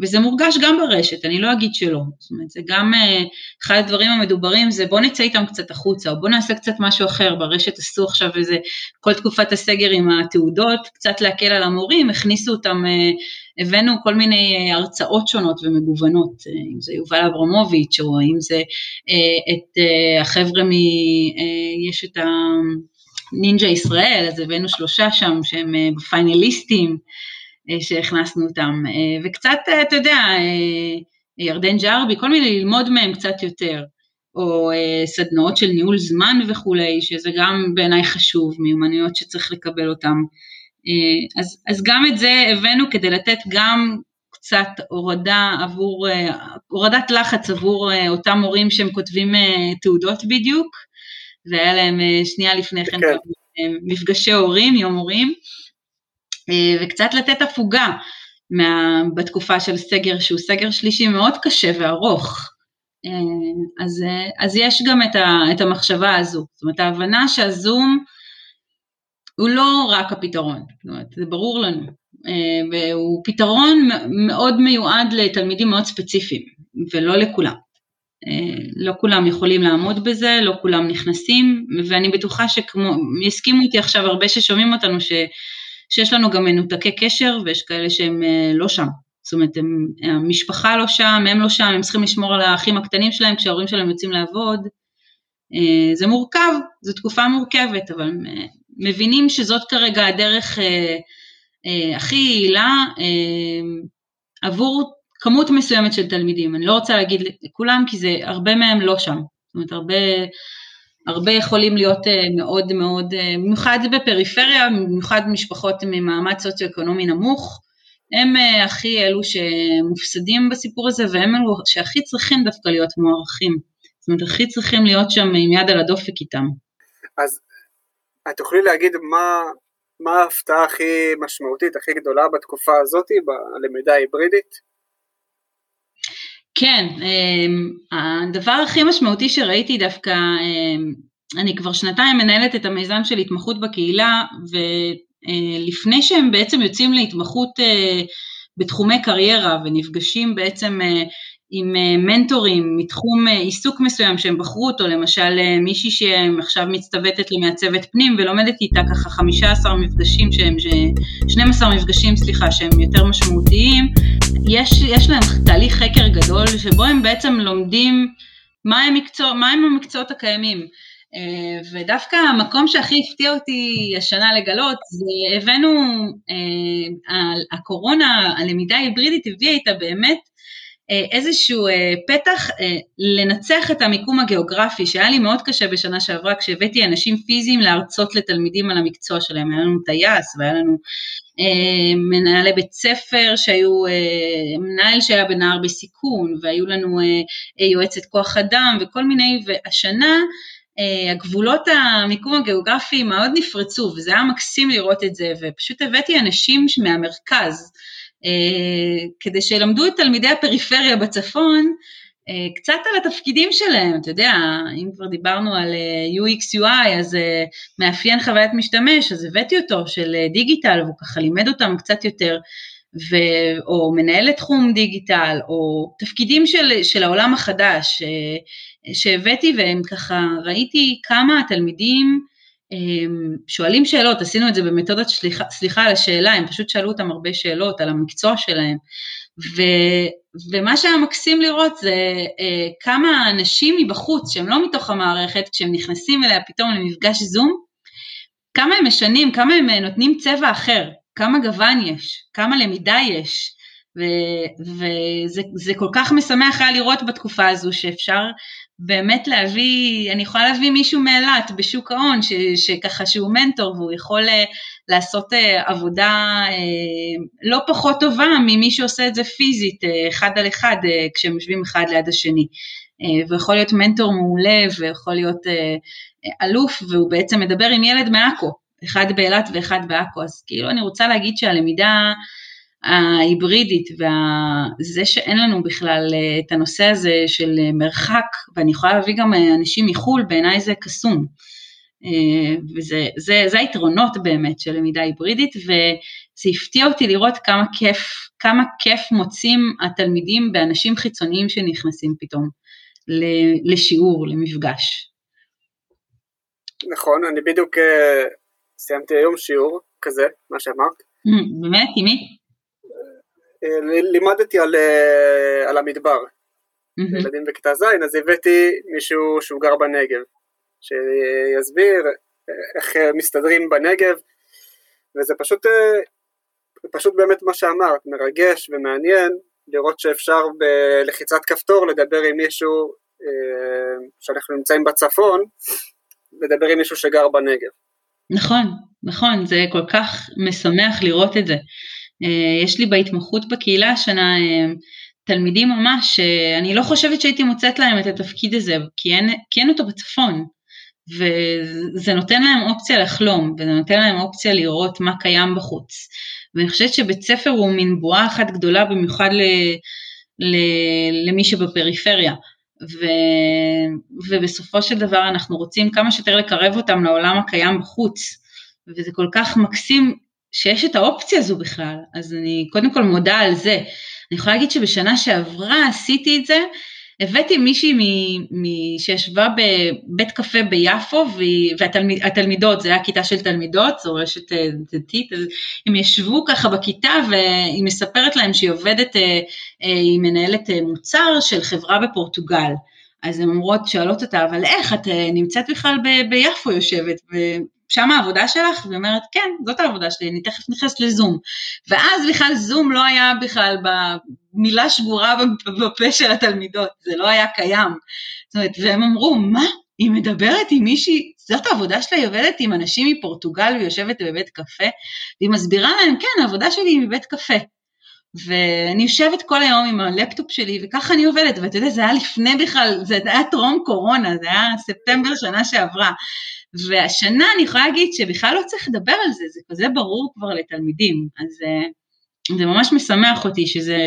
וזה מורגש גם ברשת, אני לא אגיד שלא. זאת אומרת, זה גם uh, אחד הדברים המדוברים זה בוא נצא איתם קצת החוצה, או בוא נעשה קצת משהו אחר, ברשת עשו עכשיו איזה, כל תקופת הסגר עם התעודות, קצת להקל על המורים, הכניסו אותם, uh, הבאנו כל מיני uh, הרצאות שונות ומגוונות, uh, אם זה יובל אברמוביץ', או אם זה uh, את uh, החבר'ה מ... Uh, יש את ה... נינג'ה ישראל, אז הבאנו שלושה שם שהם פיינליסטים, אה, שהכנסנו אותם, אה, וקצת, אה, אתה יודע, ירדן ג'רבי, כל מיני ללמוד מהם קצת יותר, או סדנאות של ניהול זמן וכולי, שזה גם בעיניי חשוב, מיומנויות שצריך לקבל אותם. אז, אז גם את זה הבאנו כדי לתת גם קצת הורדה עבור, הורדת לחץ עבור אותם מורים שהם כותבים תעודות בדיוק, והיה להם שנייה לפני כן כן. מפגשי הורים, יום הורים, אה, וקצת לתת הפוגה מה, בתקופה של סגר שהוא סגר שלישי מאוד קשה וארוך. אה, אז, אה, אז יש גם את, ה, את המחשבה הזו, זאת אומרת ההבנה שהזום הוא לא רק הפתרון, זאת אומרת זה ברור לנו, והוא פתרון מאוד מיועד לתלמידים מאוד ספציפיים ולא לכולם. לא כולם יכולים לעמוד בזה, לא כולם נכנסים, ואני בטוחה שכמו, יסכימו איתי עכשיו הרבה ששומעים אותנו ש... שיש לנו גם מנותקי קשר ויש כאלה שהם אה, לא שם. זאת אומרת, הם, המשפחה לא שם, הם לא שם, הם צריכים לשמור על האחים הקטנים שלהם כשההורים שלהם יוצאים לעבוד. אה, זה מורכב, זו תקופה מורכבת, אבל אה, מבינים שזאת כרגע הדרך הכי יעילה עבור כמות מסוימת של תלמידים. אני לא רוצה להגיד לכולם, כי זה, הרבה מהם לא שם. זאת אומרת, הרבה הרבה יכולים להיות אה, מאוד מאוד, אה, במיוחד בפריפריה, במיוחד משפחות ממעמד סוציו-אקונומי נמוך, הם אה, הכי אלו שמופסדים בסיפור הזה והם אלו שהכי צריכים דווקא להיות מוערכים. זאת אומרת, הכי צריכים להיות שם עם יד על הדופק איתם. אז את תוכלי להגיד מה, מה ההפתעה הכי משמעותית, הכי גדולה בתקופה הזאת, בלמידה ההיברידית? כן, אמ, הדבר הכי משמעותי שראיתי דווקא, אמ, אני כבר שנתיים מנהלת את המיזם של התמחות בקהילה, ולפני שהם בעצם יוצאים להתמחות אה, בתחומי קריירה ונפגשים בעצם אה, עם אה, מנטורים מתחום עיסוק מסוים שהם בחרו אותו, למשל מישהי שעכשיו מצטוותת למעצבת פנים ולומדת איתה ככה 15 מפגשים שהם, 12 מפגשים סליחה שהם יותר משמעותיים, יש, יש להם תהליך חקר גדול שבו הם בעצם לומדים מה הם, מקצוע, מה הם המקצועות הקיימים. אה, ודווקא המקום שהכי הפתיע אותי השנה לגלות זה הבאנו, אה, הקורונה, הלמידה ההיברידית הביאה איתה באמת אה, איזשהו פתח לנצח את המיקום הגיאוגרפי שהיה לי מאוד קשה בשנה שעברה כשהבאתי אנשים פיזיים להרצות לתלמידים על המקצוע שלהם, היה לנו טייס והיה לנו אה, מנהלי בית ספר שהיו, אה, מנהל שהיה בנער בסיכון והיו לנו אה, יועצת כוח אדם וכל מיני, והשנה הגבולות המיקום הגיאוגרפי מאוד נפרצו וזה היה מקסים לראות את זה ופשוט הבאתי אנשים מהמרכז כדי שילמדו את תלמידי הפריפריה בצפון אה, קצת על התפקידים שלהם, אתה יודע, אם כבר דיברנו על אה, UX UI, אז אה, מאפיין חוויית משתמש, אז הבאתי אותו של דיגיטל, והוא ככה לימד אותם קצת יותר, ו, או מנהל תחום דיגיטל, או תפקידים של, של העולם החדש שהבאתי, והם ככה, ראיתי כמה התלמידים שואלים שאלות, עשינו את זה במתודת סליחה, סליחה על השאלה, הם פשוט שאלו אותם הרבה שאלות על המקצוע שלהם, ו, ומה שהיה מקסים לראות זה אה, כמה אנשים מבחוץ שהם לא מתוך המערכת, כשהם נכנסים אליה פתאום למפגש זום, כמה הם משנים, כמה הם אה, נותנים צבע אחר, כמה גוון יש, כמה למידה יש, וזה כל כך משמח היה לראות בתקופה הזו שאפשר באמת להביא, אני יכולה להביא מישהו מאילת בשוק ההון, שככה שהוא מנטור והוא יכול אה, לעשות אה, עבודה אה, לא פחות טובה ממי שעושה את זה פיזית, אחד על אחד, כשהם יושבים אחד ליד השני. ויכול להיות מנטור מעולה ויכול להיות אלוף, והוא בעצם מדבר עם ילד מעכו, אחד באילת ואחד בעכו, אז כאילו אני רוצה להגיד שהלמידה ההיברידית וזה שאין לנו בכלל אה, את הנושא הזה של אה, מרחק, ואני יכולה להביא גם אה, אנשים מחו"ל, בעיניי זה קסום. וזה זה, זה היתרונות באמת של למידה היברידית, וזה הפתיע אותי לראות כמה כיף, כמה כיף מוצאים התלמידים באנשים חיצוניים שנכנסים פתאום לשיעור, למפגש. נכון, אני בדיוק סיימתי היום שיעור כזה, מה שאמרת. באמת? עם מי? לימדתי על, אה, על המדבר, mm-hmm. ילדים בכיתה ז', אז הבאתי מישהו שהוא גר בנגב, שיסביר איך מסתדרים בנגב, וזה פשוט, אה, פשוט באמת מה שאמרת, מרגש ומעניין לראות שאפשר בלחיצת כפתור לדבר עם מישהו אה, שאנחנו נמצאים בצפון, לדבר עם מישהו שגר בנגב. נכון, נכון, זה כל כך משמח לראות את זה. אה, יש לי בהתמחות בקהילה השנה אה, תלמידים ממש, אני לא חושבת שהייתי מוצאת להם את התפקיד הזה, כי אין, כי אין אותו בצפון, וזה נותן להם אופציה לחלום, וזה נותן להם אופציה לראות מה קיים בחוץ. ואני חושבת שבית ספר הוא מין בועה אחת גדולה במיוחד ל, ל, למי שבפריפריה. ו, ובסופו של דבר אנחנו רוצים כמה שיותר לקרב אותם לעולם הקיים בחוץ, וזה כל כך מקסים שיש את האופציה הזו בכלל, אז אני קודם כל מודה על זה. אני יכולה להגיד שבשנה שעברה עשיתי את זה, הבאתי מישהי מ, מ, שישבה בבית קפה ביפו, והתלמידות, זה היה כיתה של תלמידות, זו רשת אה, דתית, אז הם ישבו ככה בכיתה והיא מספרת להם שהיא עובדת, אה, אה, היא מנהלת מוצר של חברה בפורטוגל. אז הן אומרות, שואלות אותה, אבל איך, את נמצאת בכלל ב, ביפו יושבת, שם העבודה שלך? והיא אומרת, כן, זאת העבודה שלי, אני תכף נכנסת לזום. ואז בכלל זום לא היה בכלל במילה שגורה בפה של התלמידות, זה לא היה קיים. זאת אומרת, והם אמרו, מה? היא מדברת עם מישהי, זאת העבודה שלה, היא עובדת עם אנשים מפורטוגל ויושבת בבית קפה, והיא מסבירה להם, כן, העבודה שלי היא מבית קפה. ואני יושבת כל היום עם הלפטופ שלי, וככה אני עובדת, ואתה יודע, זה היה לפני בכלל, זה היה טרום קורונה, זה היה ספטמבר שנה שעברה. והשנה אני יכולה להגיד שבכלל לא צריך לדבר על זה, זה כזה ברור כבר לתלמידים, אז אה, זה ממש משמח אותי שזה,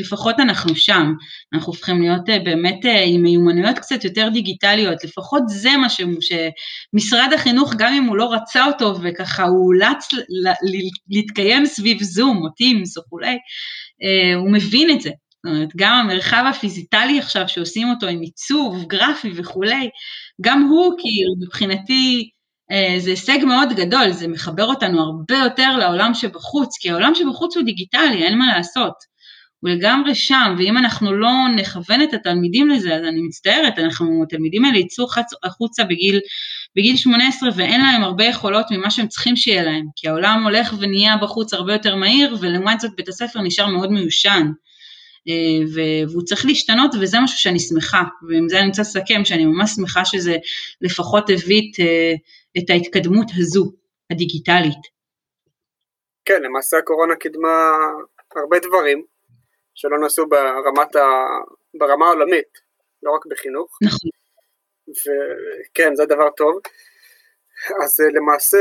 לפחות אנחנו שם, אנחנו הופכים להיות אה, באמת אה, עם מיומנויות קצת יותר דיגיטליות, לפחות זה מה ש, שמשרד החינוך, גם אם הוא לא רצה אותו וככה הוא אולץ להתקיים סביב זום או טימס וכולי, הוא מבין את זה. זאת אומרת, גם המרחב הפיזיטלי עכשיו שעושים אותו עם עיצוב גרפי וכולי, גם הוא כאילו מבחינתי אה, זה הישג מאוד גדול, זה מחבר אותנו הרבה יותר לעולם שבחוץ, כי העולם שבחוץ הוא דיגיטלי, אין מה לעשות. הוא לגמרי שם, ואם אנחנו לא נכוון את התלמידים לזה, אז אני מצטערת, אנחנו, התלמידים האלה יצאו החוצה בגיל, בגיל 18 ואין להם הרבה יכולות ממה שהם צריכים שיהיה להם, כי העולם הולך ונהיה בחוץ הרבה יותר מהיר, ולעומת זאת בית הספר נשאר מאוד מיושן. אה, והוא צריך להשתנות וזה משהו שאני שמחה, ועם זה אני רוצה לסכם שאני ממש שמחה שזה לפחות הביא את, אה, את ההתקדמות הזו, הדיגיטלית. כן, למעשה הקורונה קידמה הרבה דברים שלא נעשו ברמת ה... ברמה העולמית, לא רק בחינוך. נכון. וכן, זה דבר טוב. אז אה, למעשה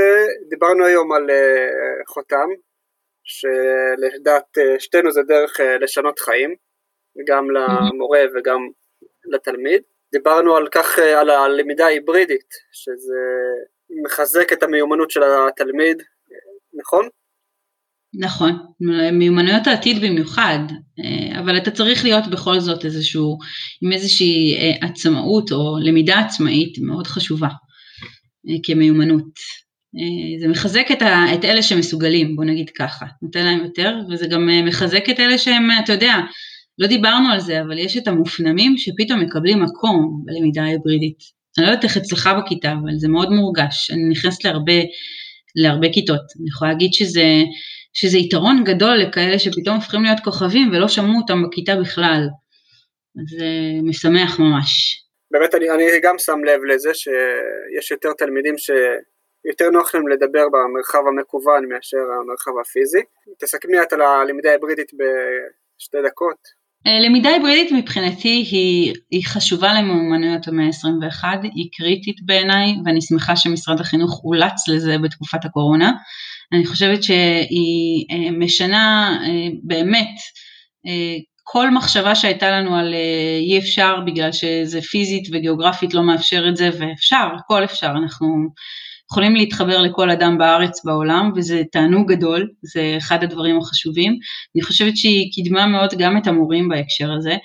דיברנו היום על חותם, שלדעת אה, שתינו זה דרך אה, לשנות חיים, גם למורה וגם לתלמיד. דיברנו על כך, אה, על הלמידה ההיברידית, שזה מחזק את המיומנות של התלמיד, נכון? נכון, מיומנויות העתיד במיוחד, אבל אתה צריך להיות בכל זאת איזשהו, עם איזושהי עצמאות או למידה עצמאית מאוד חשובה כמיומנות. אה, זה מחזק את, ה, את אלה שמסוגלים, בוא נגיד ככה, נותן להם יותר, וזה גם אה, מחזק את אלה שהם, אתה יודע, לא דיברנו על זה, אבל יש את המופנמים שפתאום מקבלים מקום בלמידה ההיברידית. אני לא יודעת איך אצלך בכיתה, אבל זה מאוד מורגש. אני נכנסת להרבה, להרבה כיתות. אני יכולה להגיד שזה, שזה יתרון גדול לכאלה שפתאום הופכים להיות כוכבים ולא שמעו אותם בכיתה בכלל. זה משמח ממש. באמת אני, אני גם שם לב לזה שיש יותר תלמידים שיותר נוח להם לדבר במרחב המקוון מאשר המרחב הפיזי. תסכמי את על הלמידה ההיברידית בשתי דקות. אה, למידה היברידית מבחינתי היא, היא חשובה למיומנויות המאה ה-21, היא קריטית בעיניי ואני שמחה שמשרד החינוך אולץ לזה בתקופת הקורונה. אני חושבת שהיא אה, משנה אה, באמת כל מחשבה שהייתה לנו על אי אפשר בגלל שזה פיזית וגיאוגרפית לא מאפשר את זה ואפשר, הכל אפשר, אנחנו יכולים להתחבר לכל אדם בארץ בעולם וזה תענוג גדול, זה אחד הדברים החשובים. אני חושבת שהיא קידמה מאוד גם את המורים בהקשר הזה,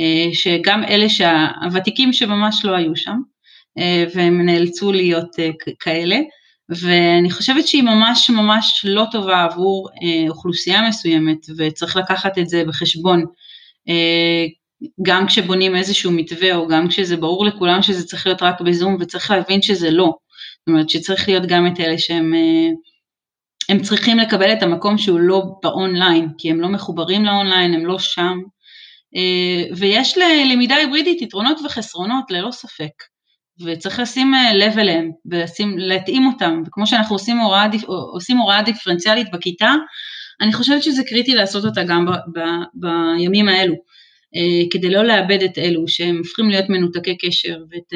אה, שגם אלה שהוותיקים שממש לא היו שם אה, והם נאלצו להיות אה, כאלה. ואני חושבת שהיא ממש ממש לא טובה עבור אוכלוסייה מסוימת וצריך לקחת את זה בחשבון גם כשבונים איזשהו מתווה או גם כשזה ברור לכולם שזה צריך להיות רק בזום וצריך להבין שזה לא. זאת אומרת שצריך להיות גם את אלה שהם אה, הם צריכים לקבל את המקום שהוא לא באונליין, כי הם לא מחוברים לאונליין, הם לא שם, אה, ויש ללמידה היברידית יתרונות וחסרונות ללא ספק, וצריך לשים אה, לב אליהם ולהתאים אותם, וכמו שאנחנו עושים הוראה, עושים הוראה דיפרנציאלית בכיתה, אני חושבת שזה קריטי לעשות אותה גם ב, ב, בימים האלו. כדי לא לאבד את אלו שהם הופכים להיות מנותקי קשר ואת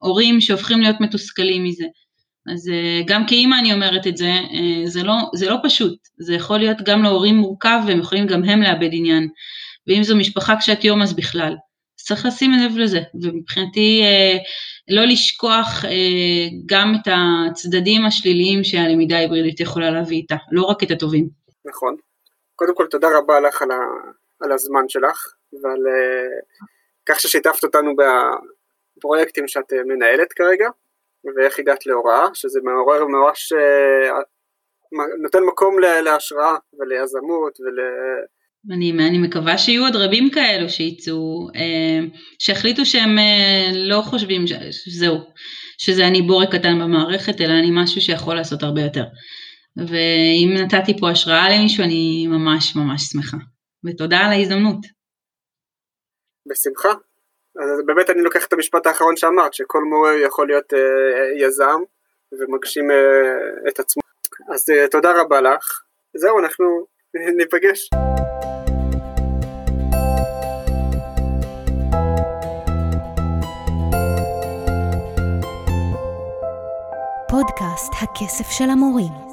ההורים שהופכים להיות מתוסכלים מזה. אז אה, גם כאימא אני אומרת את זה, אה, זה לא, זה לא פשוט, זה יכול להיות גם להורים מורכב והם יכולים גם הם לאבד עניין, ואם זו משפחה קשת יום אז בכלל. צריך לשים לב לזה, ומבחינתי אה, לא לשכוח גם את הצדדים השליליים שהלמידה ההיברידית יכולה להביא איתה, לא רק את הטובים. נכון. קודם כל תודה רבה לך על, ה, על הזמן שלך ועל כך ששיתפת אותנו בפרויקטים שאת מנהלת כרגע. ואיך הגעת להוראה, שזה מעורר ממש, אה, נותן מקום להשראה וליזמות ול... אני, אני מקווה שיהיו עוד רבים כאלו שיצאו, אה, שהחליטו שהם אה, לא חושבים שזהו, שזה אני בורק קטן במערכת, אלא אני משהו שיכול לעשות הרבה יותר. ואם נתתי פה השראה למישהו, אני ממש ממש שמחה. ותודה על ההזדמנות. בשמחה. אז באמת אני לוקח את המשפט האחרון שאמרת, שכל מורה יכול להיות אה, יזם ומגשים אה, את עצמו. אז אה, תודה רבה לך. זהו, אנחנו [laughs] ניפגש. פודקאסט הכסף של המורים